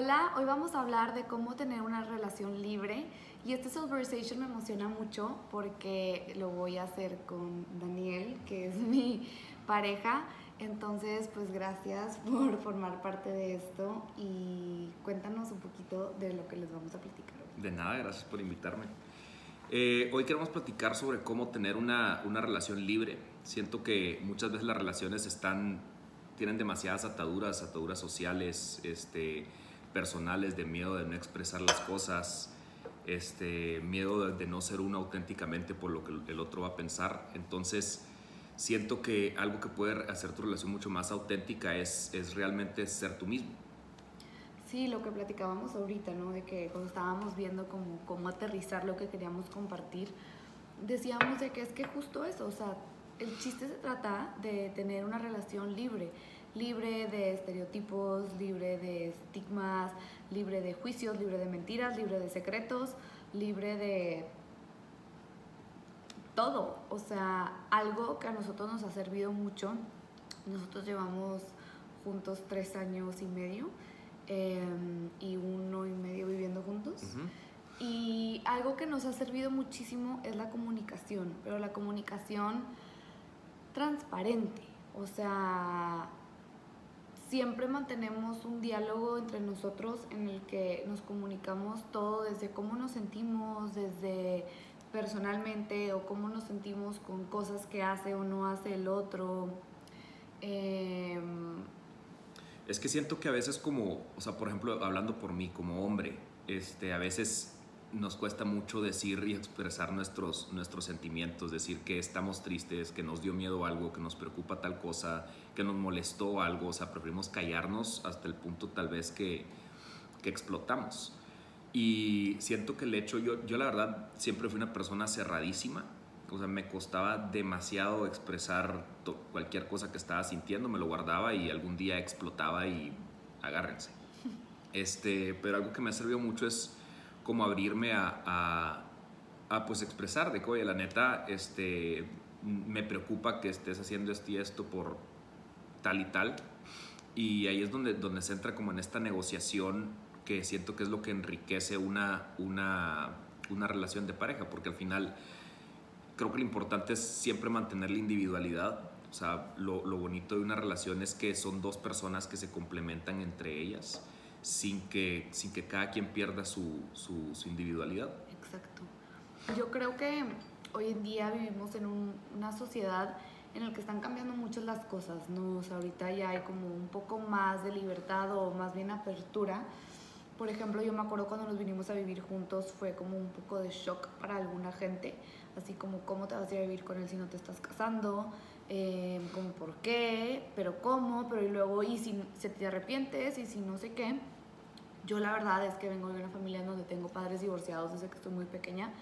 Hola, hoy vamos a hablar de cómo tener una relación libre y este Soulversation me emociona mucho porque lo voy a hacer con Daniel, que es mi pareja. Entonces, pues gracias por formar parte de esto y cuéntanos un poquito de lo que les vamos a platicar. De nada, gracias por invitarme. Eh, hoy queremos platicar sobre cómo tener una, una relación libre. Siento que muchas veces las relaciones están tienen demasiadas ataduras, ataduras sociales, este, personales, de miedo de no expresar las cosas, este, miedo de, no ser uno auténticamente por lo que el otro va a pensar. Entonces, siento que algo que puede hacer tu relación mucho más auténtica es, es realmente ser tú mismo. Sí, lo que platicábamos ahorita, ¿no? De que cuando estábamos viendo cómo, cómo aterrizar lo que queríamos compartir, decíamos de que es que justo eso, o sea, el chiste se trata de tener una relación libre, libre de estereotipos, libre de estigmas, libre de juicios, libre de mentiras, libre de secretos, libre de todo. O sea, algo que a nosotros nos ha servido mucho. Nosotros llevamos juntos tres años y medio em, y uno y medio viviendo juntos. Y algo que nos ha servido muchísimo es la comunicación, pero la comunicación transparente. O sea, siempre mantenemos un diálogo entre nosotros en el que nos comunicamos todo desde cómo nos sentimos, desde personalmente o cómo nos sentimos con cosas que hace o no hace el otro. Em, es que siento que a veces como, o sea, por ejemplo, hablando por mí como hombre, este, a veces nos cuesta mucho decir y expresar nuestros, nuestros sentimientos, decir que estamos tristes, que nos dio miedo algo, que nos preocupa tal cosa, que nos molestó algo, o sea, preferimos callarnos hasta el punto tal vez que, que explotamos. Y siento que el hecho, yo, yo la verdad siempre fui una persona cerradísima, o sea, me costaba demasiado expresar cualquier cosa que estaba sintiendo, me lo guardaba y algún día explotaba y agárrense. Este, pero algo que me ha servido mucho es como abrirme a, a, pues expresar de que, oye, la neta, este, me preocupa que estés haciendo esto y esto por tal y tal. Y ahí es donde, donde se entra como en esta negociación que siento que es lo que enriquece una, una, una relación de pareja, porque al final creo que lo importante es siempre mantener la individualidad. O sea, lo, lo bonito de una relación es que son dos personas que se complementan entre ellas sin que, sin que cada quien pierda su, su, individualidad. Exacto. Yo creo que hoy en día vivimos en una sociedad en la que están cambiando mucho las cosas, ¿no? O sea, ahorita ya hay como un poco más de libertad o más bien apertura. Por ejemplo, yo me acuerdo cuando nos vinimos a vivir juntos fue como un poco de shock para alguna gente, así como cómo te vas a a vivir con él si no te estás casando, eh, como por qué, pero cómo, pero y luego, y si se te arrepientes, y si no sé qué. Yo la verdad es que vengo de una familia donde tengo padres divorciados desde que estoy muy pequeña.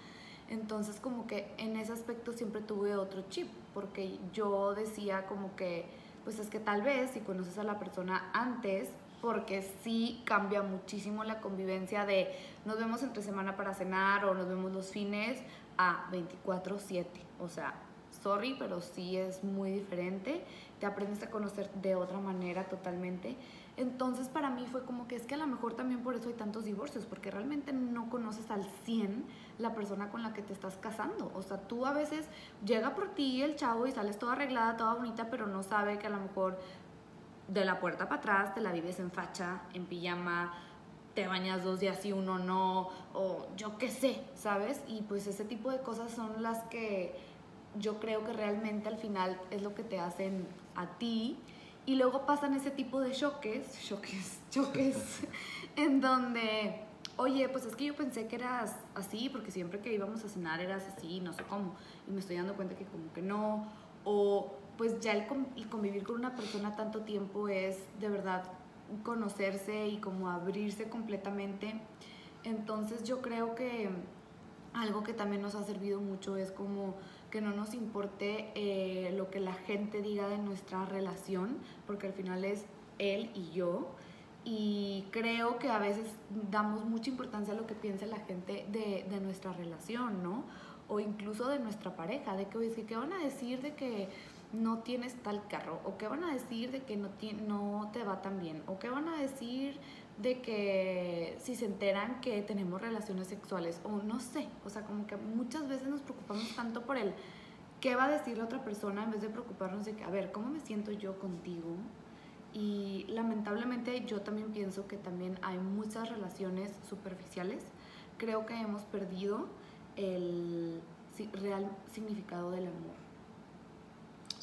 Entonces como que en ese aspecto siempre tuve otro chip, porque yo decía como que, pues es que tal vez si conoces a la persona antes, porque sí cambia muchísimo la convivencia de nos vemos entre semana para cenar o nos vemos los fines a 24/7. O sea, sorry, pero sí es muy diferente. Te aprendes a conocer de otra manera totalmente. Entonces para mí fue como que es que a lo mejor también por eso hay tantos divorcios, porque realmente no conoces al 100 la persona con la que te estás casando. O sea, tú a veces llega por ti el chavo y sales toda arreglada, toda bonita, pero no sabe que a lo mejor de la puerta para atrás te la vives en facha, en pijama, te bañas dos días y uno no, o yo qué sé, ¿sabes? Y pues ese tipo de cosas son las que yo creo que realmente al final es lo que te hacen a ti y luego pasan ese tipo de choques, choques, choques, en donde, oye, pues es que yo pensé que eras así, porque siempre que íbamos a cenar eras así, no sé cómo, y me estoy dando cuenta que como que no, o pues ya el, convivir con una persona tanto tiempo es de verdad conocerse y como abrirse completamente. Entonces yo creo que algo que también nos ha servido mucho es como que no nos importe eh, lo que la gente diga de nuestra relación, porque al final es él y yo. Y creo que a veces damos mucha importancia a lo que piense la gente de, de nuestra relación, ¿no? O incluso de nuestra pareja, de que, oye, ¿qué van a decir de que no tienes tal carro? ¿O qué van a decir de que no, no te va tan bien? ¿O qué van a decir de que si se enteran que tenemos relaciones sexuales o no sé, o sea, como que muchas veces nos preocupamos tanto por el qué va a decir la otra persona en vez de preocuparnos de que, a ver, ¿cómo me siento yo contigo? Y lamentablemente yo también pienso que también hay muchas relaciones superficiales. Creo que hemos perdido el real significado del amor.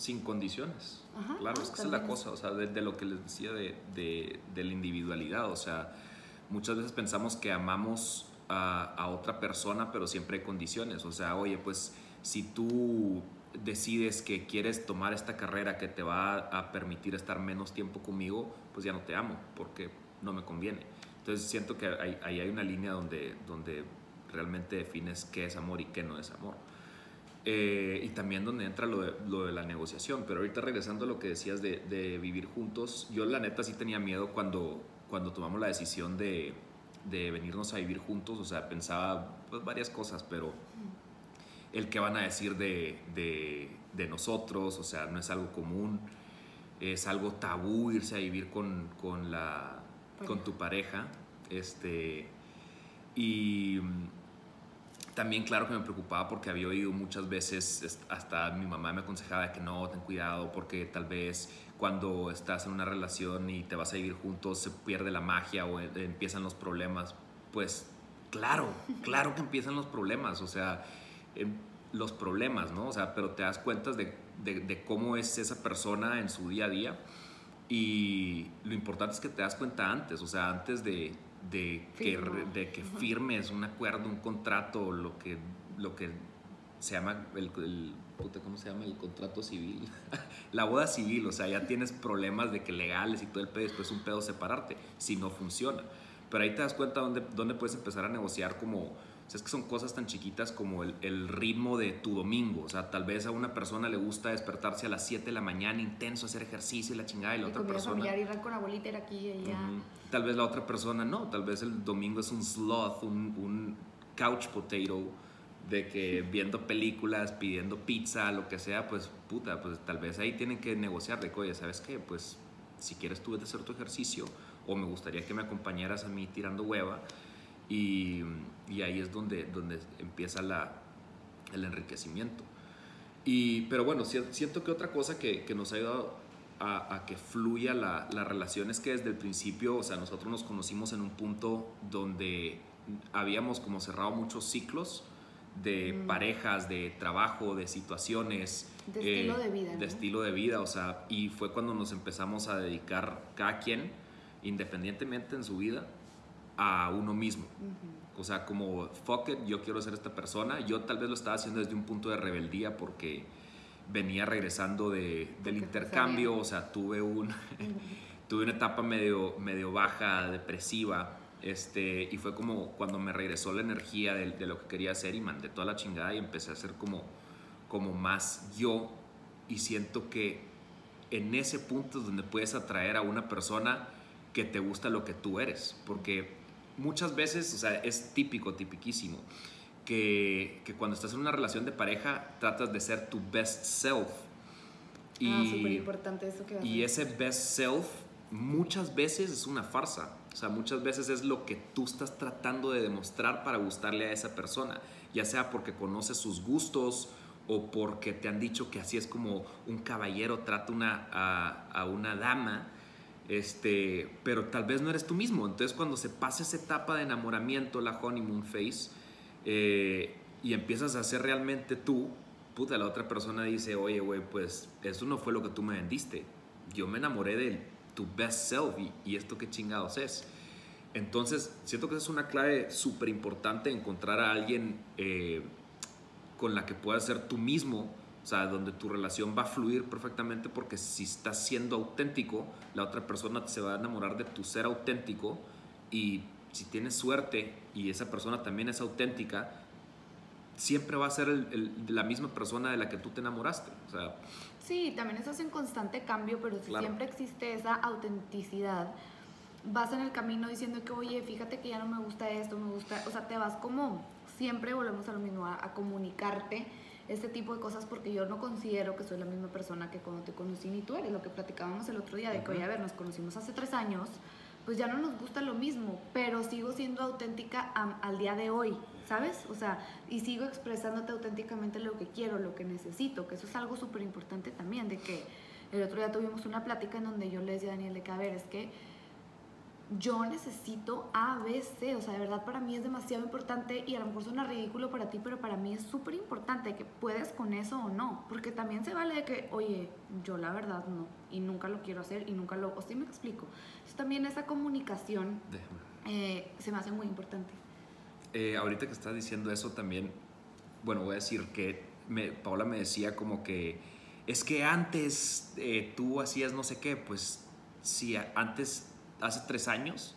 Sin condiciones. claro, es que esa es la cosa, o sea, de, lo que les decía de, de, de, la individualidad, o sea, muchas veces pensamos que amamos a, a, otra persona, pero siempre hay condiciones, o sea, oye, pues si tú decides que quieres tomar esta carrera que te va a permitir estar menos tiempo conmigo, pues ya no te amo, porque no me conviene. Entonces siento que ahí hay, hay, una línea donde, donde realmente defines qué es amor y qué no es amor. Eh, y también donde entra lo de, lo de, la negociación. Pero ahorita regresando a lo que decías de, de, vivir juntos, yo la neta sí tenía miedo cuando, cuando tomamos la decisión de, de venirnos a vivir juntos. O sea, pensaba pues, varias cosas, pero el que van a decir de, de, nosotros, o sea, no es algo común, es algo tabú irse a vivir con, con, la, con tu pareja. Este, y también claro que me preocupaba porque había oído muchas veces, hasta mi mamá me aconsejaba que no, ten cuidado porque tal vez cuando estás en una relación y te vas a vivir juntos se pierde la magia o empiezan los problemas. Pues claro, claro que empiezan los problemas, o sea, em, los problemas, ¿no? O sea, pero te das cuenta de, de cómo es esa persona en su día a día y lo importante es que te das cuenta antes, o sea, antes de, de que, de que firmes un acuerdo, un contrato, lo que, lo que se llama el, ¿cómo se llama? El contrato civil. la boda civil, o sea, ya tienes problemas de que legales y todo el pedo, después un pedo separarte, si no funciona. Pero ahí te das cuenta dónde, dónde puedes empezar a negociar como o sea, es que son cosas tan chiquitas como el, el, ritmo de tu domingo. O sea, tal vez a una persona le gusta despertarse a las 7 de la mañana, intenso, hacer ejercicio y la chingada, y la otra persona. Familiar, ir con abuelita, ir aquí y allá. Tal vez la otra persona no. Tal vez el domingo es un sloth, un, couch potato, de que viendo películas, pidiendo pizza, lo que sea, pues puta, pues tal vez ahí tienen que negociar de que, ¿sabes qué? Pues si quieres tú vete a hacer tu ejercicio, o me gustaría que me acompañaras a mí tirando hueva y, y ahí es donde, donde empieza la, el enriquecimiento. Y, pero bueno, siento que otra cosa que, que nos ha ayudado a, a que fluya la, la, relación es que desde el principio, o sea, nosotros nos conocimos en un punto donde habíamos como cerrado muchos ciclos de mm. parejas, de trabajo, de situaciones. De estilo de vida. De estilo de vida, o sea, y fue cuando nos empezamos a dedicar cada quien, independientemente en su vida, a uno mismo. O sea, como, fuck it, yo quiero ser esta persona. Yo tal vez lo estaba haciendo desde un punto de rebeldía porque venía regresando de, del intercambio, o sea, tuve, un, tuve una etapa medio, medio baja, depresiva, este, y fue como cuando me regresó la energía de, de, lo que quería hacer y mandé toda la chingada y empecé a ser como, como más yo. Y siento que en ese punto es donde puedes atraer a una persona que te gusta lo que tú eres, porque muchas veces, o sea, es típico, tipiquísimo, que, que, cuando estás en una relación de pareja tratas de ser tu best self. Y, ah, súper importante eso que Y ese best self muchas veces es una farsa. O sea, muchas veces es lo que tú estás tratando de demostrar para gustarle a esa persona, ya sea porque conoces sus gustos o porque te han dicho que así es como un caballero trata una, a, a una dama este, pero tal vez no eres tú mismo. Entonces cuando se pasa esa etapa de enamoramiento, la honeymoon phase, eh, y empiezas a ser realmente tú, puta, la otra persona dice, oye, güey, pues eso no fue lo que tú me vendiste. Yo me enamoré de tu best self y, esto qué chingados es. Entonces, siento que es una clave súper importante, encontrar a alguien eh, con la que puedas ser tú mismo o sea, donde tu relación va a fluir perfectamente porque si estás siendo auténtico, la otra persona se va a enamorar de tu ser auténtico y si tienes suerte y esa persona también es auténtica, siempre va a ser la misma persona de la que tú te enamoraste. O sea, sí, también estás en constante cambio, pero si siempre existe esa autenticidad, vas en el camino diciendo que, oye, fíjate que ya no me gusta esto, me gusta, o sea, te vas como, siempre volvemos a lo mismo, a comunicarte este tipo de cosas porque yo no considero que soy la misma persona que cuando te conocí ni tú eres lo que platicábamos el otro día de que, oye, a ver, nos conocimos hace tres años, pues ya no nos gusta lo mismo, pero sigo siendo auténtica al día de hoy, ¿sabes? O sea, y sigo expresándote auténticamente lo que quiero, lo que necesito, que eso es algo súper importante también, de que el otro día tuvimos una plática en donde yo le decía a Daniel de que, a ver, es que yo necesito A, B, C. O sea, de verdad para mí es demasiado importante y a lo mejor suena ridículo para ti, pero para mí es súper importante que puedes con eso o no. Porque también se vale de que, oye, yo la verdad no. Y nunca lo quiero hacer y nunca lo... O sí me explico. Entonces también esa comunicación eh, se me hace muy importante. Eh, ahorita que estás diciendo eso también, bueno, voy a decir que me, Paola me decía como que es que antes eh, tú hacías no sé qué, pues si antes hace tres años,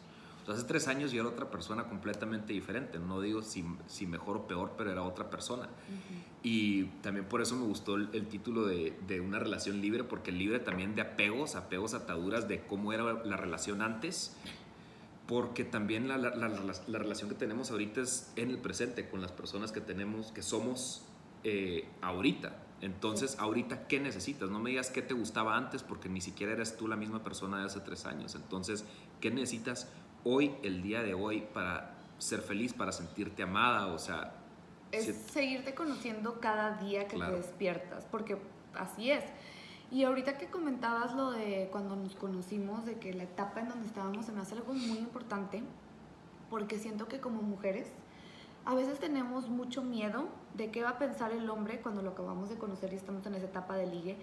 hace tres años yo era otra persona completamente diferente. No digo si, si mejor o peor, pero era otra persona. Y también por eso me gustó el, título de, de, una relación libre, porque libre también de apegos, apegos, ataduras de cómo era la relación antes. Porque también la, la, la, relación que tenemos ahorita es en el presente, con las personas que tenemos, que somos eh, ahorita. Entonces, ahorita, ¿qué necesitas? No me digas qué te gustaba antes porque ni siquiera eres tú la misma persona de hace tres años. Entonces, ¿qué necesitas hoy, el día de hoy, para ser feliz, para sentirte amada? O sea... Es seguirte conociendo cada día que te despiertas, porque así es. Y ahorita que comentabas lo de cuando nos conocimos, de que la etapa en donde estábamos se me hace algo muy importante, porque siento que como mujeres a veces tenemos mucho miedo de qué va a pensar el hombre cuando lo acabamos de conocer y estamos en esa etapa de ligue,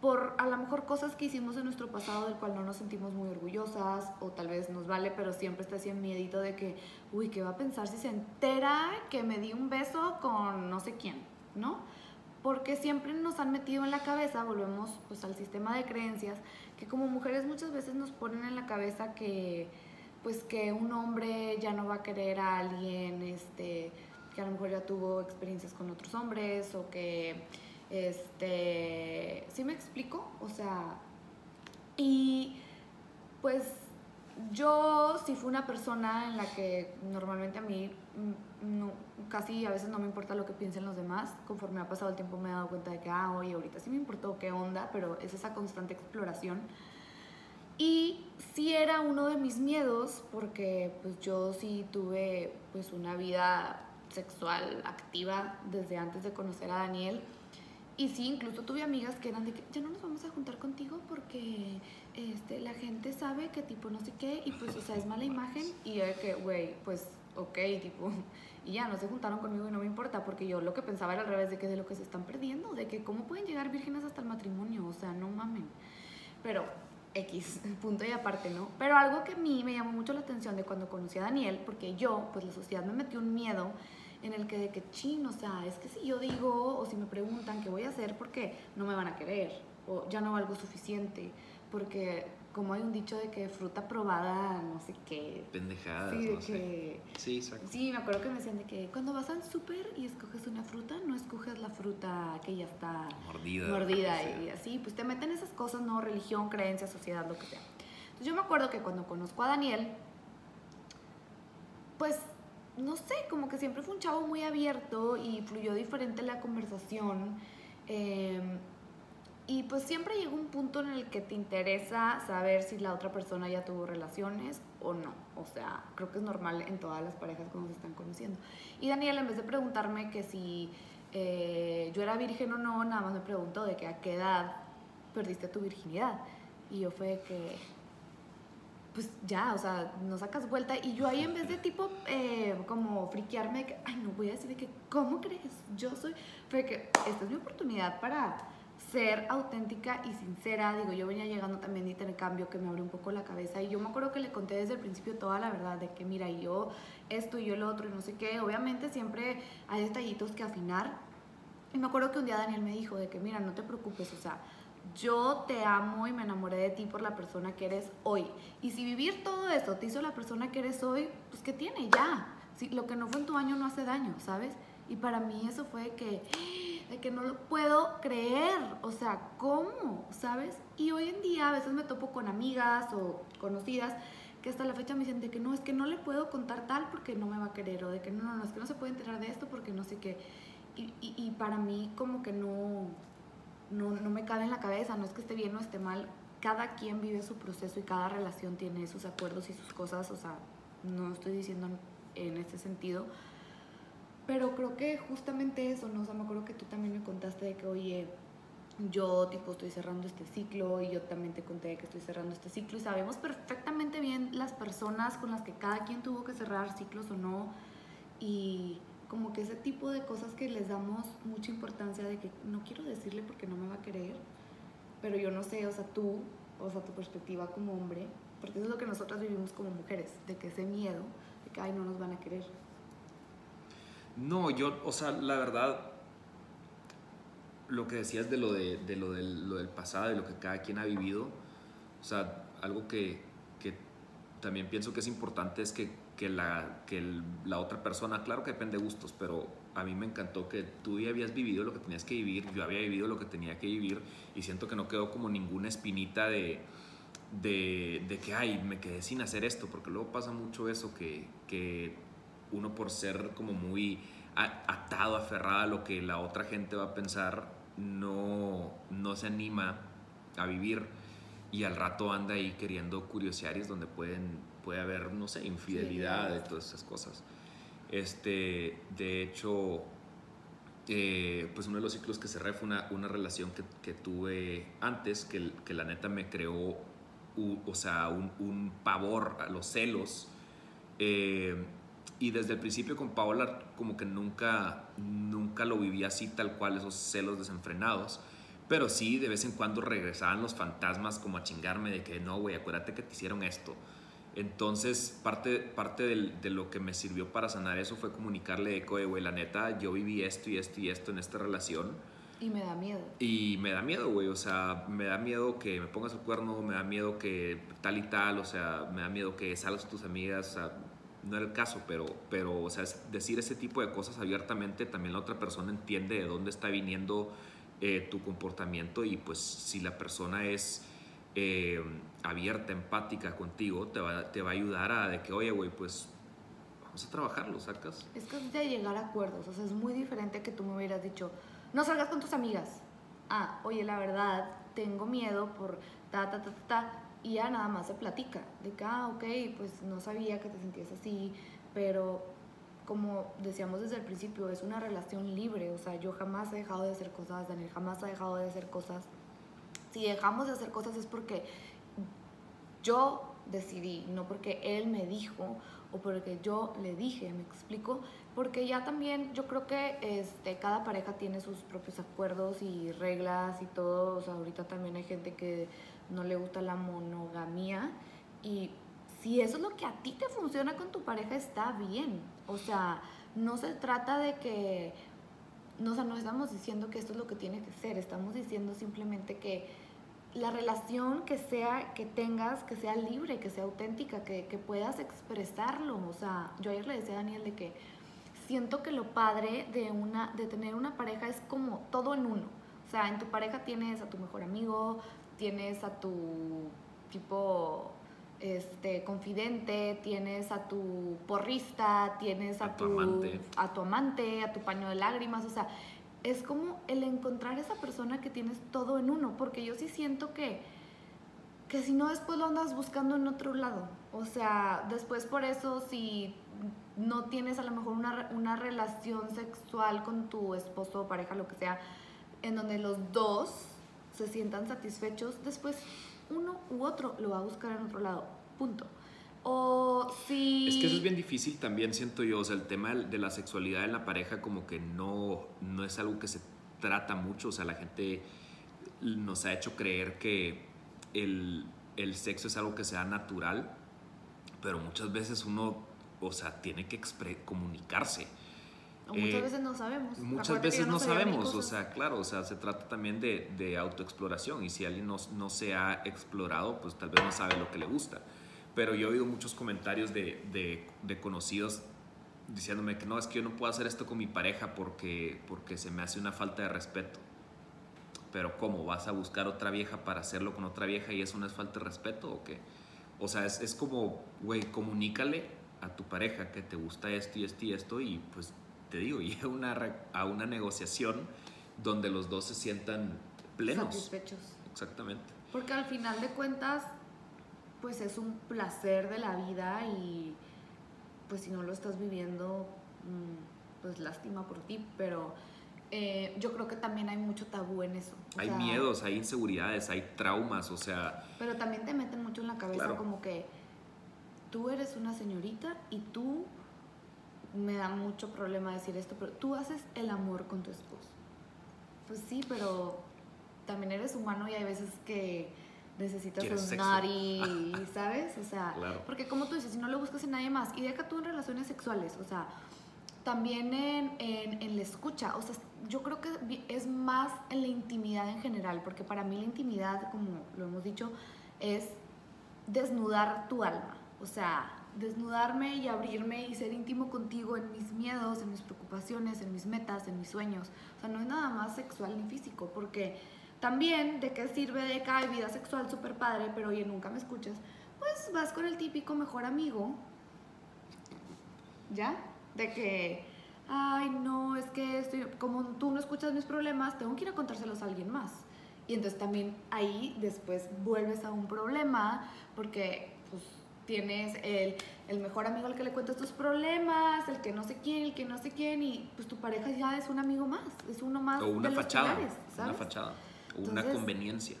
por a lo mejor cosas que hicimos en nuestro pasado del cual no nos sentimos muy orgullosas o tal vez nos vale, pero siempre está así en miedito de que, uy, ¿qué va a pensar si se entera que me di un beso con no sé quién, ¿no? Porque siempre nos han metido en la cabeza, volvemos pues al sistema de creencias, que como mujeres muchas veces nos ponen en la cabeza que pues que un hombre ya no va a querer a alguien este, que a lo mejor ya tuvo experiencias con otros hombres o que, este, ¿sí me explico? O sea, y pues yo sí fui una persona en la que normalmente a mí mm, casi a veces no me importa lo que piensen los demás. Conforme ha pasado el tiempo me he dado cuenta de que, ah, oye, ahorita sí me importó qué onda, pero es esa constante exploración. Y sí era uno de mis miedos porque pues yo sí tuve pues una vida sexual activa desde antes de conocer a Daniel. Y sí, incluso tuve amigas que eran de que ya no nos vamos a juntar contigo porque este, la gente sabe que tipo no sé qué y pues o sea es mala imagen y yo de que güey pues ok tipo y ya no se juntaron conmigo y no me importa porque yo lo que pensaba era al revés de que de lo que se están perdiendo de que cómo pueden llegar vírgenes hasta el matrimonio o sea no mamen pero X, punto y aparte, ¿no? Pero algo que a mí me llamó mucho la atención de cuando conocí a Daniel, porque yo, pues la sociedad me metió un miedo en el que de que, chin, o sea, es que si yo digo o si me preguntan qué voy a hacer porque no me van a querer o ya no valgo suficiente, porque como hay un dicho de que fruta probada, no sé qué. Pendejadas, sí, no sé. Sí, exacto. Sí, me acuerdo que me decían de que cuando vas al súper y escoges una fruta, no escoges la fruta que ya está mordida. Mordida y así, pues te meten esas cosas, ¿no? Religión, creencia, sociedad, lo que sea. Entonces yo me acuerdo que cuando conozco a Daniel, pues no sé, como que siempre fue un chavo muy abierto y fluyó diferente la conversación. Eh, y pues siempre llega un punto en el que te interesa saber si la otra persona ya tuvo relaciones o no. O sea, creo que es normal en todas las parejas cuando se están conociendo. Y Daniel, en vez de preguntarme que si eh, yo era virgen o no, nada más me preguntó de que a qué edad perdiste tu virginidad. Y yo fue que, pues ya, o sea, no sacas vuelta. Y yo ahí en vez de tipo, eh, como friquearme, que, ay, no voy a decir de que, ¿cómo crees? Yo soy, fue que esta es mi oportunidad para ser auténtica y sincera. Digo, yo venía llegando también de intercambio que me abrió un poco la cabeza y yo me acuerdo que le conté desde el principio toda la verdad de que mira, yo esto y yo lo otro y no sé qué. Obviamente siempre hay detallitos que afinar. Y me acuerdo que un día Daniel me dijo de que mira, no te preocupes, o sea, yo te amo y me enamoré de ti por la persona que eres hoy. Y si vivir todo esto te hizo la persona que eres hoy, pues ¿qué tiene? Ya. Si, lo que no fue en tu año no hace daño, ¿sabes? Y para mí eso fue que de que no lo puedo creer, o sea, ¿cómo? ¿Sabes? Y hoy en día a veces me topo con amigas o conocidas que hasta la fecha me dicen de que no, es que no le puedo contar tal porque no me va a querer, o de que no, no, no, es que no se puede enterar de esto porque no sé qué. Y, y, para mí como que no, no, no me cabe en la cabeza, no es que esté bien o esté mal, cada quien vive su proceso y cada relación tiene sus acuerdos y sus cosas, o sea, no estoy diciendo en este sentido, pero creo que justamente eso, ¿no? O sea, me acuerdo que tú también me contaste de que, oye, yo tipo estoy cerrando este ciclo y yo también te conté que estoy cerrando este ciclo y sabemos perfectamente bien las personas con las que cada quien tuvo que cerrar ciclos o no y como que ese tipo de cosas que les damos mucha importancia de que no quiero decirle porque no me va a querer, pero yo no sé, o sea, tú, o sea, tu perspectiva como hombre, porque eso es lo que nosotras vivimos como mujeres, de que ese miedo, de que, ay, no nos van a querer. No, yo, o sea, la verdad, lo que decías de lo, de, de lo, del, pasado, de lo que cada quien ha vivido, o sea, algo que, que también pienso que es importante es que, que, la, que la otra persona, claro que depende de gustos, pero a mí me encantó que tú ya habías vivido lo que tenías que vivir, yo había vivido lo que tenía que vivir y siento que no quedó como ninguna espinita de, de, de que, ay, me quedé sin hacer esto, porque luego pasa mucho eso, que, que uno por ser como muy atado, aferrado a lo que la otra gente va a pensar, no, no se anima a vivir y al rato anda ahí queriendo curiosear donde pueden, puede haber, no sé, infidelidad y todas esas cosas. Este, de hecho, eh, pues uno de los ciclos que cerré fue una, una relación que, que, tuve antes, que, que, la neta me creó, o sea, un, un, pavor a los celos. Eh, y desde el principio con Paola como que nunca, nunca lo viví así tal cual, esos celos desenfrenados. Pero sí, de vez en cuando regresaban los fantasmas como a chingarme de que no, güey, acuérdate que te hicieron esto. Entonces, parte, parte del, de lo que me sirvió para sanar eso fue comunicarle de que, güey, la neta, yo viví esto y esto y esto en esta relación. Y me da miedo. Y me da miedo, güey. O sea, me da miedo que me pongas el cuerno, me da miedo que tal y tal, o sea, me da miedo que salgas tus amigas, o sea, no era el caso, pero, pero o sea, decir ese tipo de cosas abiertamente, también la otra persona entiende de dónde está viniendo eh, tu comportamiento y pues si la persona es eh, abierta, empática contigo, te va, te va a ayudar a de que, oye, güey, pues vamos a trabajarlo, ¿sacas? Es que de llegar a acuerdos, o sea, es muy diferente que tú me hubieras dicho, no salgas con tus amigas. Ah, oye, la verdad, tengo miedo por ta, ta, ta, ta, ta y ya nada más se platica, de que, ah, ok, pues no sabía que te sentías así, pero como decíamos desde el principio, es una relación libre, o sea, yo jamás he dejado de hacer cosas, Daniel jamás ha dejado de hacer cosas. Si dejamos de hacer cosas es porque yo decidí, no porque él me dijo o porque yo le dije, me explico, porque ya también yo creo que este, cada pareja tiene sus propios acuerdos y reglas y todo, o sea, ahorita también hay gente que no le gusta la monogamía y si eso es lo que a ti te funciona con tu pareja está bien. O sea, no se trata de que, no, o sea, no estamos diciendo que esto es lo que tiene que ser, estamos diciendo simplemente que la relación que sea, que tengas, que sea libre, que sea auténtica, que, puedas expresarlo. O sea, yo ayer le decía a Daniel de que siento que lo padre de, una, de tener una pareja es como todo en uno. O sea, en tu pareja tienes a tu mejor amigo, tienes a tu tipo este confidente, tienes a tu porrista, tienes a, tu, amante. a tu amante, a tu paño de lágrimas, o sea, es como el encontrar esa persona que tienes todo en uno, porque yo sí siento que que si no después lo andas buscando en otro lado. O sea, después por eso si no tienes a lo mejor una, una relación sexual con tu esposo o pareja, lo que sea, en donde los dos se sientan satisfechos, después uno u otro lo va a buscar en otro lado. Punto. O si... Es que eso es bien difícil también, siento yo. O sea, el tema de la sexualidad en la pareja como que no, no es algo que se trata mucho. O sea, la gente nos ha hecho creer que el, el sexo es algo que sea natural, pero muchas veces uno, o sea, tiene que comunicarse muchas eh, veces no sabemos. Muchas veces no, sabemos, o sea, claro, o sea, se trata también de, de autoexploración y si alguien no, no, se ha explorado, pues tal vez no sabe lo que le gusta. Pero yo he oído muchos comentarios de, de, de conocidos diciéndome que no, es que yo no puedo hacer esto con mi pareja porque, porque se me hace una falta de respeto. Pero ¿cómo? ¿Vas a buscar otra vieja para hacerlo con otra vieja y eso no es falta de respeto o qué? O sea, es, es como, güey, comunícale a tu pareja que te gusta esto y esto y esto y pues te digo, llega una, a una negociación donde los dos se sientan plenos. Satisfechos. Exactamente. Porque al final de cuentas, pues es un placer de la vida y pues si no lo estás viviendo, mm, pues lástima por ti, pero eh, yo creo que también hay mucho tabú en eso. O hay sea, miedos, hay inseguridades, hay traumas, o sea, Pero también te meten mucho en la cabeza Claro. como que tú eres una señorita y tú, me da mucho problema decir esto, pero tú haces el amor con tu esposo. Pues sí, pero también eres humano y hay veces que necesitas un nari, ¿sabes? O sea, Claro. porque como tú dices, si no lo buscas en nadie más, y deja tú en relaciones sexuales, o sea, también en, en, en la escucha, o sea, yo creo que es más en la intimidad en general, porque para mí la intimidad, como lo hemos dicho, es desnudar tu alma, o sea, desnudarme y abrirme y ser íntimo contigo en mis miedos, en mis preocupaciones, en mis metas, en mis sueños, o sea, no es nada más sexual ni físico, porque también de qué sirve de que hay vida sexual súper padre, pero oye, nunca me escuchas, pues vas con el típico mejor amigo, ¿ya? De que, ay, no, es que estoy, como tú no escuchas mis problemas, tengo que ir a contárselos a alguien más. Y entonces también ahí después vuelves a un problema porque pues tienes el, el mejor amigo al que le cuentas tus problemas, el que no sé quién, el que no sé quién, y pues tu pareja ya es un amigo más, es uno más o una de los pilares, una ¿sabes? fachada, o una conveniencia.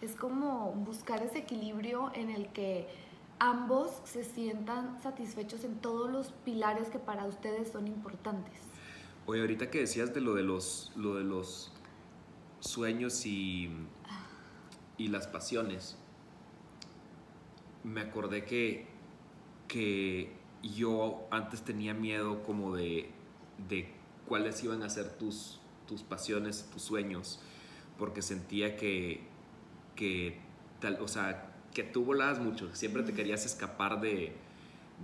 Es como buscar ese equilibrio en el que ambos se sientan satisfechos en todos los pilares que para ustedes son importantes. Oye, ahorita que decías de lo de los, lo de los sueños y, y las pasiones, me acordé que, que yo antes tenía miedo como de, de cuáles iban a ser tus, tus pasiones, tus sueños, porque sentía que, que tal, o sea, que tú volabas mucho, siempre te querías escapar de,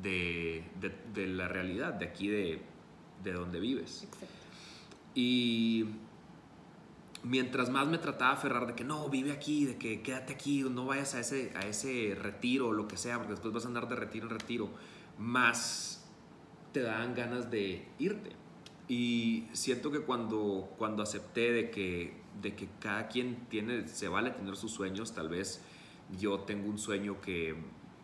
de, de- de la realidad, de aquí de, de donde vives. Exacto. Y mientras más me trataba de aferrar de que no, vive aquí, de que quédate aquí, no vayas a ese, a ese retiro o lo que sea, porque después vas a andar de retiro en retiro, más te dan ganas de irte. Y siento que cuando, cuando acepté de que, de que cada quien tiene, se vale tener sus sueños, tal vez yo tengo un sueño que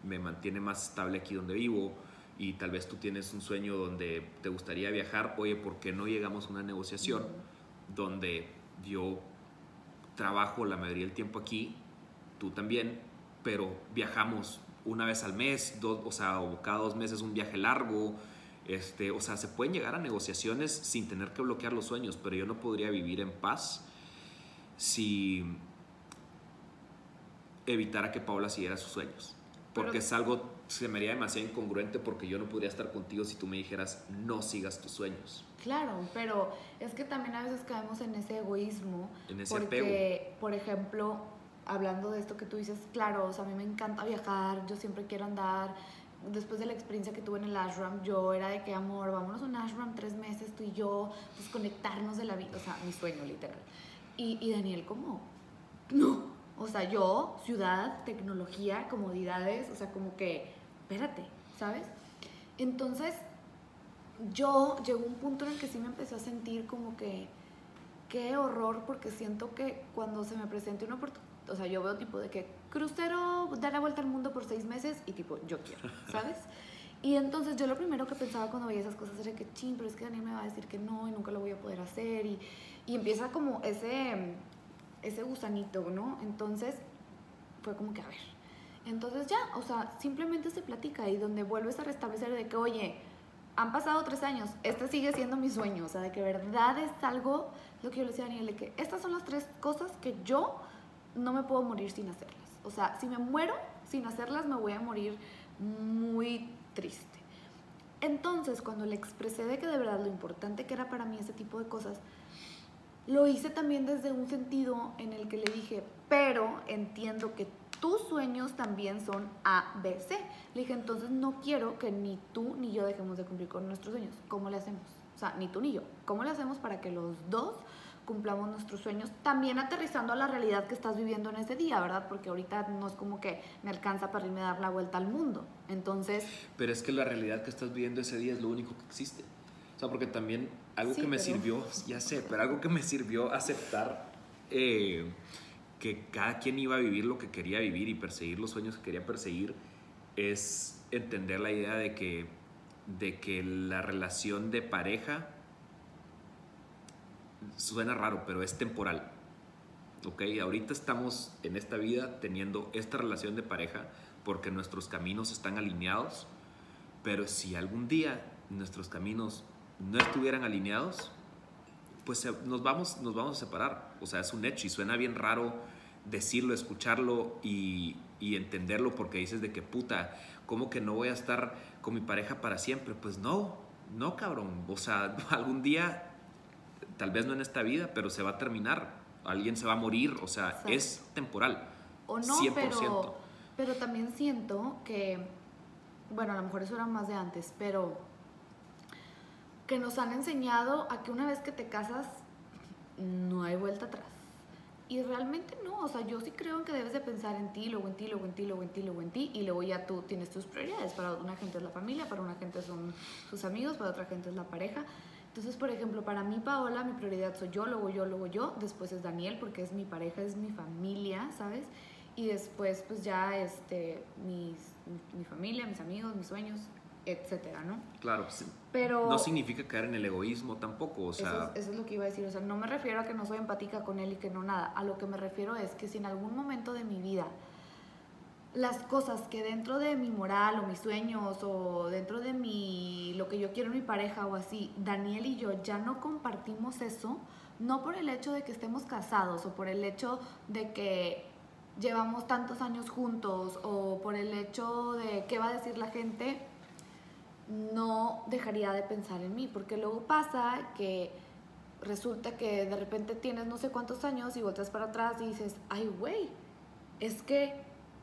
me mantiene más estable aquí donde vivo y tal vez tú tienes un sueño donde te gustaría viajar, oye, ¿por qué no llegamos a una negociación donde yo trabajo la mayoría del tiempo aquí, tú también, pero viajamos una vez al mes, dos, o sea, o cada dos meses un viaje largo, este, o sea, se pueden llegar a negociaciones sin tener que bloquear los sueños, pero yo no podría vivir en paz si evitara que Paula siguiera sus sueños. Porque Pero- es algo, se me haría demasiado incongruente porque yo no podría estar contigo si tú me dijeras no sigas tus sueños. Claro, pero es que también a veces caemos en ese egoísmo. En ese porque, por ejemplo, hablando de esto que tú dices, claro, o sea, a mí me encanta viajar, yo siempre quiero andar. Después de la experiencia que tuve en el ashram, yo era de que, amor, vámonos a un ashram tres meses, tú y yo, desconectarnos de la vida, o sea, mi sueño, literal. Y, y Daniel, como, no, o sea, yo, ciudad, tecnología, comodidades, o sea, como que, espérate, ¿sabes? Entonces, yo llegó un punto en el que sí me empecé a sentir como que, qué horror, porque siento que cuando se me presente una oportunidad, o sea, yo veo tipo de que crucero, dar la vuelta al mundo por seis meses y tipo, yo quiero, ¿sabes? Y entonces yo lo primero que pensaba cuando veía esas cosas era que, ching, pero es que Daniel me va a decir que no y nunca lo voy a poder hacer y, y empieza como ese, ese gusanito, ¿no? Entonces fue como que, a ver, entonces ya, o sea, simplemente se platica y donde vuelves a restablecer de que, oye, han pasado tres años, este sigue siendo mi sueño, o sea, de que verdad es algo, lo que yo le decía a Daniel, de que estas son las tres cosas que yo no me puedo morir sin hacerlas. O sea, si me muero sin hacerlas, me voy a morir muy triste. Entonces, cuando le expresé de que de verdad lo importante que era para mí ese tipo de cosas, lo hice también desde un sentido en el que le dije, pero entiendo que tus sueños también son A, B, C. Le dije, entonces no quiero que ni tú ni yo dejemos de cumplir con nuestros sueños. ¿Cómo le hacemos? O sea, ni tú ni yo. ¿Cómo le hacemos para que los dos cumplamos nuestros sueños? También aterrizando a la realidad que estás viviendo en ese día, ¿verdad? Porque ahorita no es como que me alcanza para irme a dar la vuelta al mundo. Entonces, Pero es que la realidad que estás viviendo ese día es lo único que existe. O sea, porque también algo Sí, que me pero- sirvió, ya sé, pero algo que me sirvió aceptar eh, que cada quien iba a vivir lo que quería vivir y perseguir los sueños que quería perseguir, es entender la idea de que, de que la relación de pareja suena raro, pero es temporal. ¿Ok? Ahorita estamos en esta vida teniendo esta relación de pareja porque nuestros caminos están alineados, pero si algún día nuestros caminos no estuvieran alineados, pues nos vamos, nos vamos a separar. O sea, es un hecho y suena bien raro decirlo, escucharlo y, y entenderlo porque dices de que puta, ¿cómo que no voy a estar con mi pareja para siempre? Pues no, no cabrón. O sea, algún día, tal vez no en esta vida, pero se va a terminar. Alguien se va a morir, o sea, es temporal. O no, 100%. Pero, pero también siento que, bueno, a lo mejor eso era más de antes, pero que nos han enseñado a que una vez que te casas, no hay vuelta atrás. Y realmente no, o sea, yo sí creo que debes de pensar en ti, luego en ti, luego en ti, luego en ti, luego en ti, y luego ya tú tienes tus prioridades. Para una gente es la familia, para una gente son sus amigos, para otra gente es la pareja. Entonces, por ejemplo, para mí, Paola, mi prioridad soy yo, luego yo, luego yo, después es Daniel, porque es mi pareja, es mi familia, ¿sabes? Y después, pues ya, este, mis, mi familia, mis amigos, mis sueños, etcétera, ¿no? Claro, sí. pero no significa caer en el egoísmo tampoco, o sea... Eso es, lo que iba a decir, o sea, no me refiero a que no soy empática con él y que no nada, a lo que me refiero es que si en algún momento de mi vida las cosas que dentro de mi moral o mis sueños o dentro de mi lo que yo quiero en mi pareja o así, Daniel y yo ya no compartimos eso, no por el hecho de que estemos casados o por el hecho de que llevamos tantos años juntos o por el hecho de qué va a decir la gente, no dejaría de pensar en mí, porque luego pasa que resulta que de repente tienes no sé cuántos años y volteas para atrás y dices, ay, güey, es que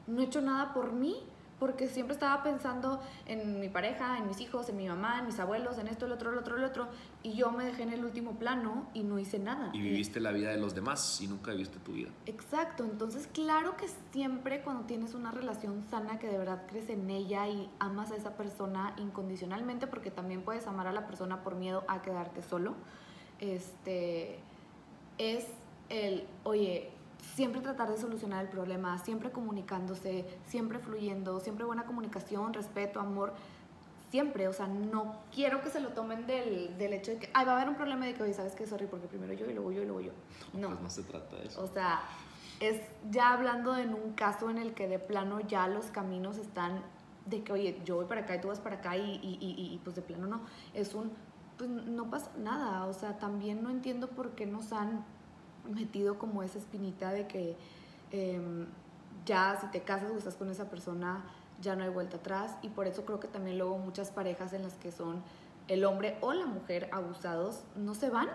no he hecho nada por mí, porque siempre estaba pensando en mi pareja, en mis hijos, en mi mamá, en mis abuelos, en esto, el otro, el otro, el otro, y yo me dejé en el último plano y no hice nada. Y viviste la vida de los demás y nunca viviste tu vida. Exacto, entonces claro que siempre cuando tienes una relación sana que de verdad crees en ella y amas a esa persona incondicionalmente, porque también puedes amar a la persona por miedo a quedarte solo, este, es el, oye, siempre tratar de solucionar el problema, siempre comunicándose, siempre fluyendo, siempre buena comunicación, respeto, amor, siempre, o sea, no quiero que se lo tomen del, del hecho de que, ay, va a haber un problema de que, oye, ¿sabes qué? Sorry, porque primero yo y luego yo y luego yo. No. Pues no se trata de eso. O sea, es ya hablando en un caso en el que de plano ya los caminos están de que, oye, yo voy para acá y tú vas para acá y, y, y, y pues de plano no. Es un, pues no pasa nada, o sea, también no entiendo por qué nos han metido como esa espinita de que em, ya si te casas o estás con esa persona ya no hay vuelta atrás y por eso creo que también luego muchas parejas en las que son el hombre o la mujer abusados no se van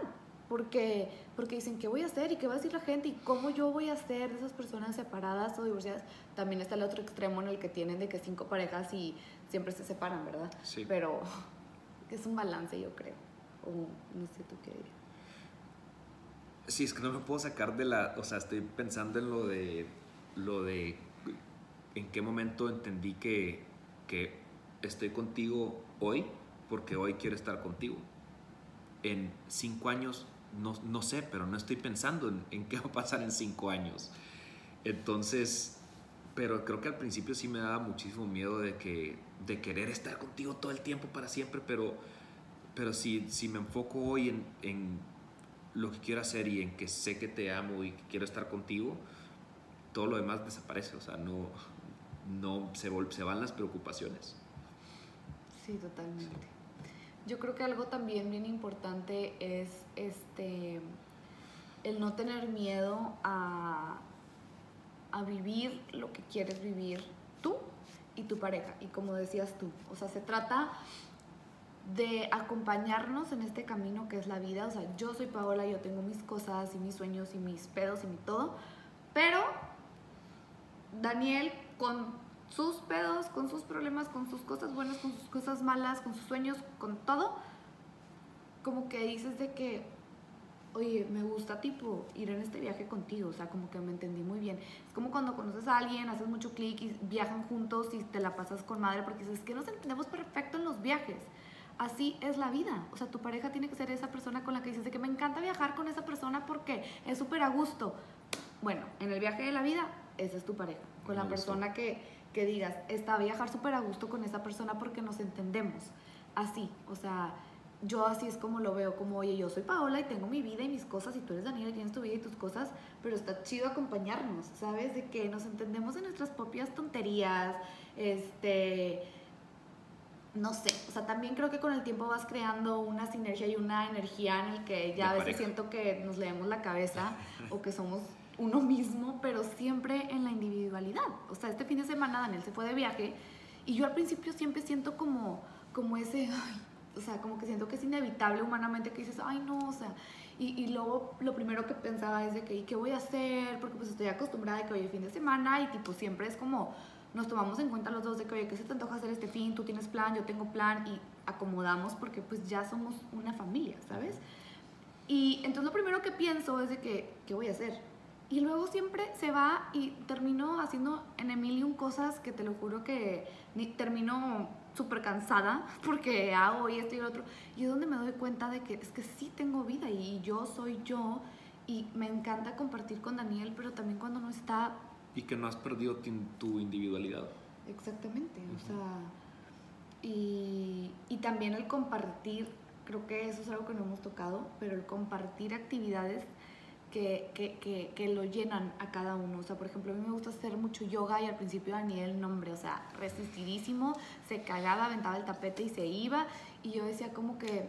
porque, porque dicen qué voy a hacer y qué va a decir la gente y cómo yo voy a hacer de esas personas separadas o divorciadas. También está el otro extremo en el que tienen de que cinco parejas y siempre se separan, ¿verdad? Sí. Pero es un balance, yo creo. O no sé tú qué dirías. Sí, es que no me puedo sacar de la, o sea, estoy pensando en lo de, lo de, en qué momento entendí que, que estoy contigo hoy porque hoy quiero estar contigo. En cinco años, no, no sé, pero no estoy pensando en, en, qué va a pasar en cinco años. Entonces, pero creo que al principio sí me daba muchísimo miedo de, que, de querer estar contigo todo el tiempo para siempre, pero, pero si, si me enfoco hoy en, en lo que quiero hacer y en que sé que te amo y quiero estar contigo, todo lo demás desaparece, o sea, no, no se, van las preocupaciones. Sí, totalmente. Yo creo que algo también bien importante es este el no tener miedo a, a vivir lo que quieres vivir tú y tu pareja. Y como decías tú, o sea, se trata de acompañarnos en este camino que es la vida. O sea, yo soy Paola, yo tengo mis cosas y mis sueños y mis pedos y mi todo, pero Daniel con sus pedos, con sus problemas, con sus cosas buenas, con sus cosas malas, con sus sueños, con todo, como que dices de que, oye, me gusta tipo ir en este viaje contigo, o sea, como que me entendí muy bien. Es como cuando conoces a alguien, haces mucho clic y viajan juntos y te la pasas con madre porque dices que nos entendemos perfecto en los viajes así es la vida. O sea, tu pareja tiene que ser esa persona con la que dices de que me encanta viajar con esa persona porque es súper a gusto. bueno, en el viaje de la vida, esa es tu pareja. Con la persona que, que digas, está a viajar súper a gusto con esa persona porque nos entendemos. Así, o sea, yo así es como lo veo, como, oye, yo soy Paola y tengo mi vida y mis cosas y tú eres Daniela y tienes tu vida y tus cosas, pero está chido acompañarnos, ¿sabes? De que nos entendemos en nuestras propias tonterías, este, no sé, o sea, también creo que con el tiempo vas creando una sinergia y una energía en el que ya a veces pareja. siento que nos leemos la cabeza o que somos uno mismo, pero siempre en la individualidad. O sea, este fin de semana Daniel se fue de viaje y yo al principio siempre siento como, como ese, ay, o sea, como que siento que es inevitable humanamente que dices, ay, no, o sea, y, y luego lo primero que pensaba es de que, ¿y qué voy a hacer? Porque pues estoy acostumbrada de que hoy es fin de semana y tipo siempre es como, nos tomamos en cuenta los dos de que, oye, ¿qué se te antoja hacer este fin? Tú tienes plan, yo tengo plan y acomodamos porque pues ya somos una familia, ¿sabes? Y entonces lo primero que pienso es de que, ¿qué voy a hacer? Y luego siempre se va y termino haciendo en Emilium cosas que te lo juro que ni, termino súper cansada porque hago y esto y lo otro. Y es donde me doy cuenta de que es que sí tengo vida y yo soy yo y me encanta compartir con Daniel, pero también cuando no está Y que no has perdido tu, individualidad. Exactamente, o sea, y, y también el compartir, creo que eso es algo que no hemos tocado, pero el compartir actividades que, que, que, que lo llenan a cada uno. O sea, por ejemplo, a mí me gusta hacer mucho yoga y al principio Daniel, el nombre, o sea, resistidísimo, se cagaba, aventaba el tapete y se iba. Y yo decía como que,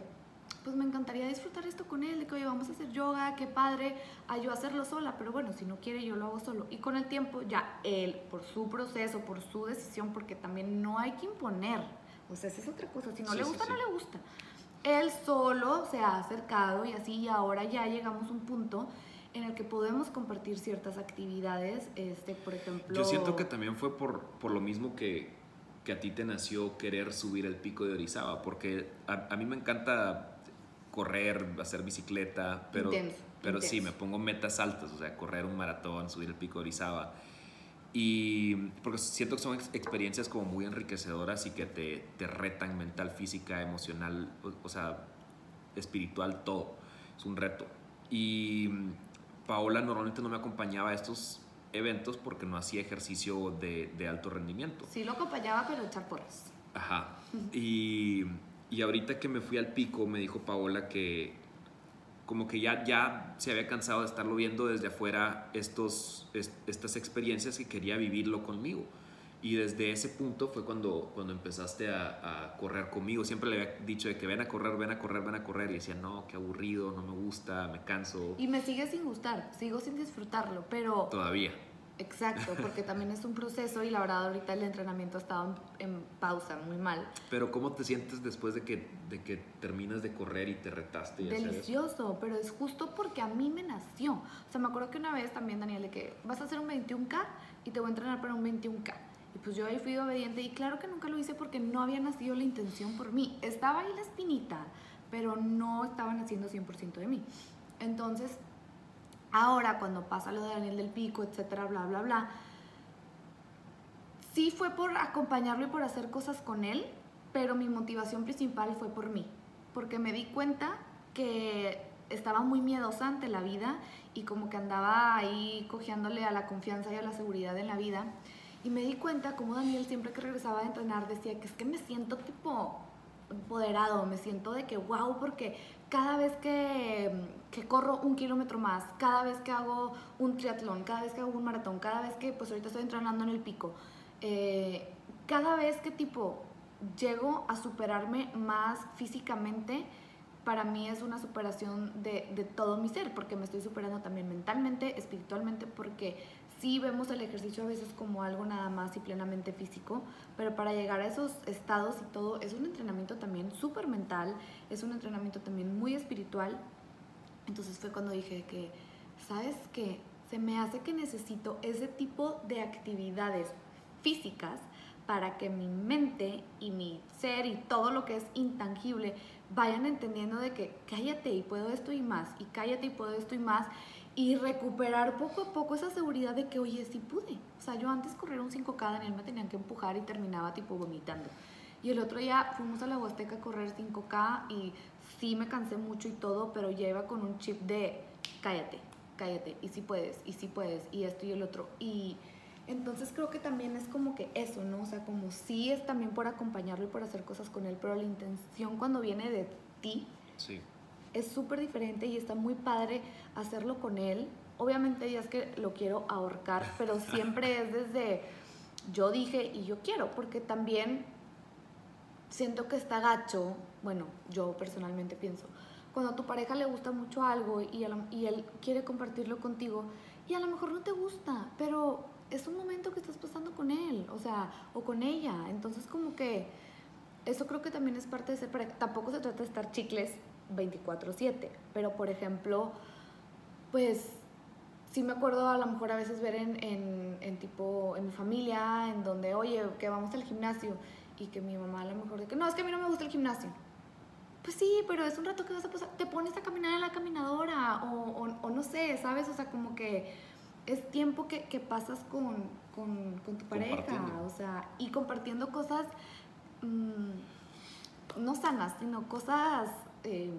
pues me encantaría disfrutar esto con él, de que, oye, vamos a hacer yoga, qué padre, a yo hacerlo sola, pero bueno, si no quiere yo lo hago solo. Y con el tiempo ya él, por su proceso, por su decisión, porque también no hay que imponer, o sea, esa es otra cosa, si no Sí, le sí, gusta, sí. no le gusta. Él solo se ha acercado y así, y ahora ya llegamos a un punto en el que podemos compartir ciertas actividades, este, por ejemplo... Yo siento que también fue por, por lo mismo que, que a ti te nació querer subir el pico de Orizaba, porque a, a mí me encanta correr, hacer bicicleta, pero, Intenso, pero sí, intenso. me pongo metas altas, o sea, correr un maratón, subir el pico de Orizaba. Y porque siento que son ex- experiencias como muy enriquecedoras y que te, te retan mental, física, emocional, o, o sea, espiritual, todo. Es un reto. Y Paola normalmente no me acompañaba a estos eventos porque no hacía ejercicio de, de alto rendimiento. Sí lo acompañaba, pero echar porras. Ajá. Y, y ahorita que me fui al pico, me dijo Paola que como que ya, ya se había cansado de estarlo viendo desde afuera estos, es- estas experiencias y quería vivirlo conmigo. Y desde ese punto fue cuando, cuando empezaste a, a correr conmigo. Siempre le había dicho de que ven a correr, ven a correr, ven a correr. Y decía, no, qué aburrido, no me gusta, me canso. Y me sigue sin gustar, sigo sin disfrutarlo, pero... Todavía. Exacto, porque también es un proceso y la verdad ahorita el entrenamiento ha estado en, en pausa, muy mal. Pero ¿cómo te sientes después de que, de que terminas de correr y te retaste? y hacer eso? Delicioso, pero es justo porque a mí me nació. O sea, me acuerdo que una vez también, Daniel, de que vas a hacer un 21K y te voy a entrenar para un 21K. Y pues yo ahí fui obediente y claro que nunca lo hice porque no había nacido la intención por mí. Estaba ahí la espinita, pero no estaba naciendo 100% de mí. Entonces, ahora cuando pasa lo de Daniel del Pico, etcétera, bla, bla, bla, sí fue por acompañarlo y por hacer cosas con él, pero mi motivación principal fue por mí, porque me di cuenta que estaba muy miedosa ante la vida y como que andaba ahí cojeándole a la confianza y a la seguridad en la vida. Y me di cuenta como Daniel siempre que regresaba a entrenar decía que es que me siento tipo empoderado, me siento de que wow, porque cada vez que, que corro un kilómetro más, cada vez que hago un triatlón, cada vez que hago un maratón, cada vez que pues ahorita estoy entrenando en el pico, eh, cada vez que tipo llego a superarme más físicamente, para mí es una superación de, de todo mi ser, porque me estoy superando también mentalmente, espiritualmente, porque sí vemos el ejercicio a veces como algo nada más y plenamente físico, pero para llegar a esos estados y todo es un entrenamiento también súper mental, es un entrenamiento también muy espiritual. Entonces fue cuando dije que, ¿sabes qué? Se me hace que necesito ese tipo de actividades físicas para que mi mente y mi ser y todo lo que es intangible vayan entendiendo de que cállate y puedo esto y más, y cállate y puedo esto y más, y recuperar poco a poco esa seguridad de que, oye, sí pude. O sea, yo antes correr un 5K, Daniel me tenían que empujar y terminaba tipo vomitando. Y el otro día fuimos a la Huasteca a correr 5K y sí me cansé mucho y todo, pero ya iba con un chip de cállate, cállate, y si puedes, y si puedes, y esto y el otro. Y entonces creo que también es como que eso, ¿no? O sea, como sí es también por acompañarlo y por hacer cosas con él, pero la intención cuando viene de ti Sí. Es súper diferente y está muy padre hacerlo con él. Obviamente ya es que lo quiero ahorcar, pero siempre es desde yo dije y yo quiero, porque también siento que está gacho, bueno, yo personalmente pienso, cuando a tu pareja le gusta mucho algo y, la- y él quiere compartirlo contigo y a lo mejor no te gusta, pero es un momento que estás pasando con él, o sea, o con ella, entonces como que eso creo que también es parte de ser pareja. Tampoco se trata de estar chicles 24/7, pero por ejemplo, pues sí me acuerdo a lo mejor a veces ver en, en, en tipo, en mi familia, en donde, oye, que vamos al gimnasio y que mi mamá a lo mejor de que, no, es que a mí no me gusta el gimnasio. Pues sí, pero es un rato que vas a pasar, te pones a caminar en la caminadora o, o, o no sé, ¿sabes? O sea, como que es tiempo que, que pasas con, con, con tu pareja, o sea, y compartiendo cosas mm, no sanas, sino cosas eh,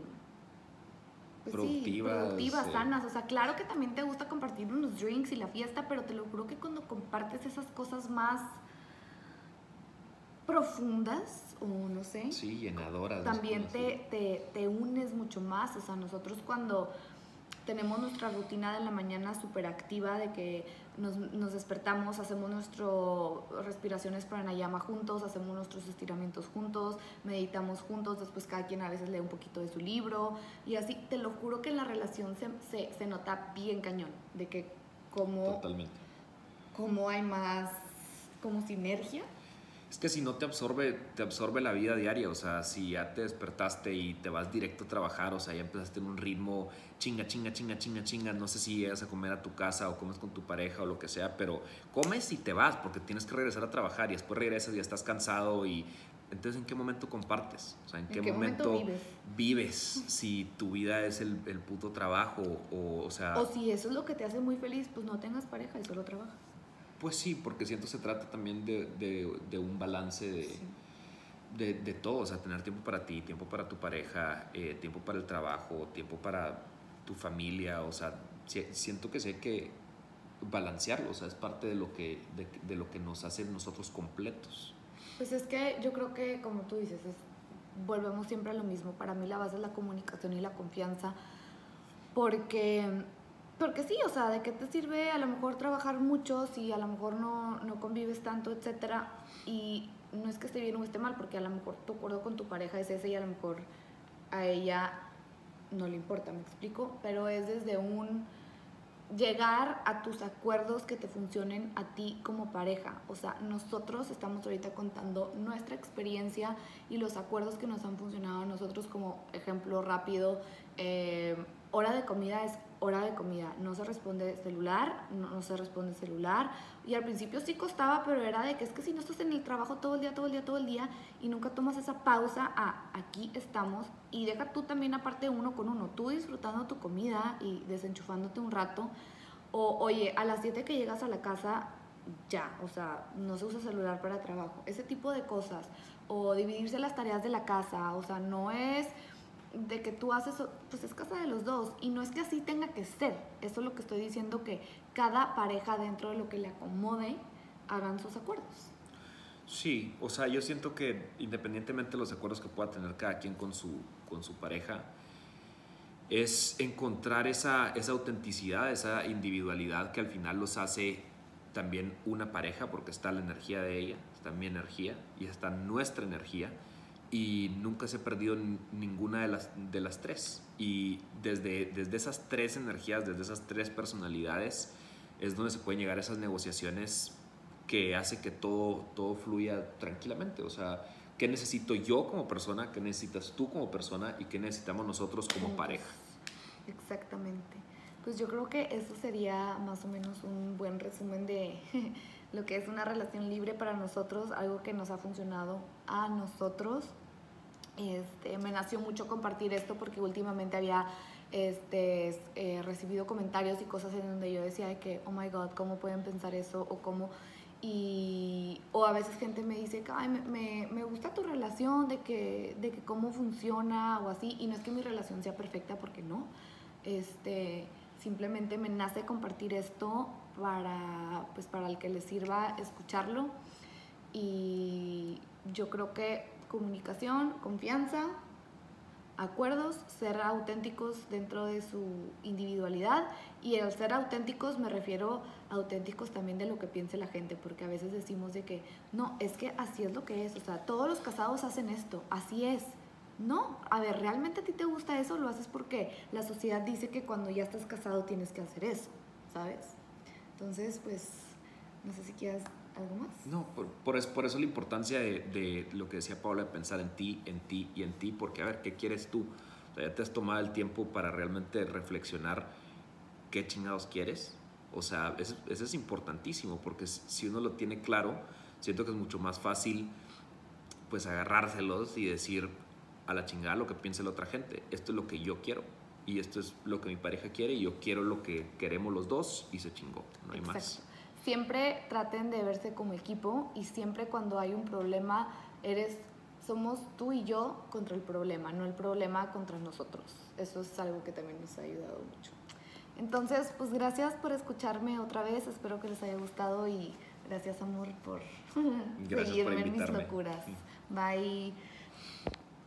pues sí, Productivas, eh. sanas. O sea, claro que también te gusta compartir unos drinks y la fiesta, pero te lo juro que cuando compartes esas cosas más profundas, o no sé, Sí, llenadoras. también te, te, te unes mucho más. O sea, nosotros cuando tenemos nuestra rutina de la mañana súper activa, de que nos, nos despertamos, hacemos nuestras respiraciones pranayama juntos, hacemos nuestros estiramientos juntos, meditamos juntos, después cada quien a veces lee un poquito de su libro y así, te lo juro que la relación se, se, se nota bien cañón, de que como, Totalmente. como hay más como sinergia. Es que si no te absorbe, te absorbe la vida diaria, o sea, si ya te despertaste y te vas directo a trabajar, o sea, ya empezaste en un ritmo chinga, chinga, chinga, chinga, chinga, no sé si llegas a comer a tu casa o comes con tu pareja o lo que sea, pero comes y te vas porque tienes que regresar a trabajar y después regresas y ya estás cansado y entonces ¿en qué momento compartes? O sea, ¿en qué, momento, vives? vives si tu vida es el, el puto trabajo o, o sea... O si eso es lo que te hace muy feliz, pues no tengas pareja y solo trabajas. Pues sí, porque siento se trata también de, de- de un balance de, Sí. de, de todo, o sea, tener tiempo para ti, tiempo para tu pareja, eh, tiempo para el trabajo, tiempo para tu familia, o sea, si- siento que sé que balancearlo, o sea, es parte de lo que, de, de lo que nos hace nosotros completos. Pues es que yo creo que, como tú dices, es- volvemos siempre a lo mismo. Para mí la base es la comunicación y la confianza. Porque, porque sí, o sea, ¿de qué te sirve a lo mejor trabajar mucho si a lo mejor no, no convives tanto, etcétera? Y no es que esté bien o esté mal, porque a lo mejor tu acuerdo con tu pareja es ese y a lo mejor a ella no le importa, me explico. Pero es desde un llegar a tus acuerdos que te funcionen a ti como pareja. O sea, nosotros estamos ahorita contando nuestra experiencia y los acuerdos que nos han funcionado a nosotros como ejemplo rápido. eh, hora de comida es hora de comida. No se responde celular, no, se responde celular. Y al principio sí costaba, pero era de que es que si no estás en el trabajo todo el día, todo el día, todo el día y nunca tomas esa pausa a aquí estamos y deja tú también aparte uno con uno, tú disfrutando tu comida y desenchufándote un rato. O oye, a las 7 que llegas a la casa, ya, o sea, no se usa celular para trabajo. Ese tipo de cosas. O dividirse las tareas de la casa, o sea, no es de que tú haces, pues es casa de los dos. Y no es que así tenga que ser. Eso es lo que estoy diciendo, que cada pareja dentro de lo que le acomode hagan sus acuerdos. Sí, o sea, yo siento que independientemente de los acuerdos que pueda tener cada quien con su, con su pareja, es encontrar esa, esa autenticidad, esa individualidad que al final los hace también una pareja, porque está la energía de ella, está mi energía y está nuestra energía, y nunca se ha perdido ninguna de las, de las tres. Y desde, desde esas tres energías, desde esas tres personalidades, es donde se pueden llegar a esas negociaciones que hace que todo, todo fluya tranquilamente. O sea, ¿qué necesito yo como persona? ¿Qué necesitas tú como persona? ¿Y qué necesitamos nosotros como pareja? Exactamente. Pues yo creo que eso sería más o menos un buen resumen de lo que es una relación libre para nosotros, algo que nos ha funcionado a nosotros. Este, me nació mucho compartir esto porque últimamente había este, eh, recibido comentarios y cosas en donde yo decía de que, oh my god, ¿cómo pueden pensar eso? O cómo... Y, o a veces gente me dice Ay, me, me, me gusta tu relación, de que, de que cómo funciona o así. Y no es que mi relación sea perfecta porque no. Este, simplemente me nace compartir esto para, pues, para el que le sirva escucharlo. Y yo creo que comunicación, confianza, acuerdos, ser auténticos dentro de su individualidad y al ser auténticos me refiero a auténticos también de lo que piense la gente, porque a veces decimos de que no, es que así es lo que es, o sea, todos los casados hacen esto, así es. No, a ver, ¿realmente a ti te gusta eso? Lo haces porque la sociedad dice que cuando ya estás casado tienes que hacer eso, ¿sabes? Entonces, pues, no sé si quieras algo más. No, por, por, eso, por eso la importancia de, lo que decía Paula, de pensar en ti, en ti y en ti, porque a ver, ¿qué quieres tú? O sea, ya te has tomado el tiempo para realmente reflexionar qué chingados quieres. O sea, eso, eso es importantísimo, porque si uno lo tiene claro, siento que es mucho más fácil pues agarrárselos y decir a la chingada lo que piense la otra gente. Esto es lo que yo quiero y esto es lo que mi pareja quiere y yo quiero lo que queremos los dos y se chingó, no hay Exacto. más. Siempre traten de verse como equipo y siempre cuando hay un problema eres somos tú y yo contra el problema, no el problema contra nosotros. Eso es algo que también nos ha ayudado mucho. Entonces, pues gracias por escucharme otra vez, espero que les haya gustado y gracias amor por Gracias por seguirme en mis locuras. Bye.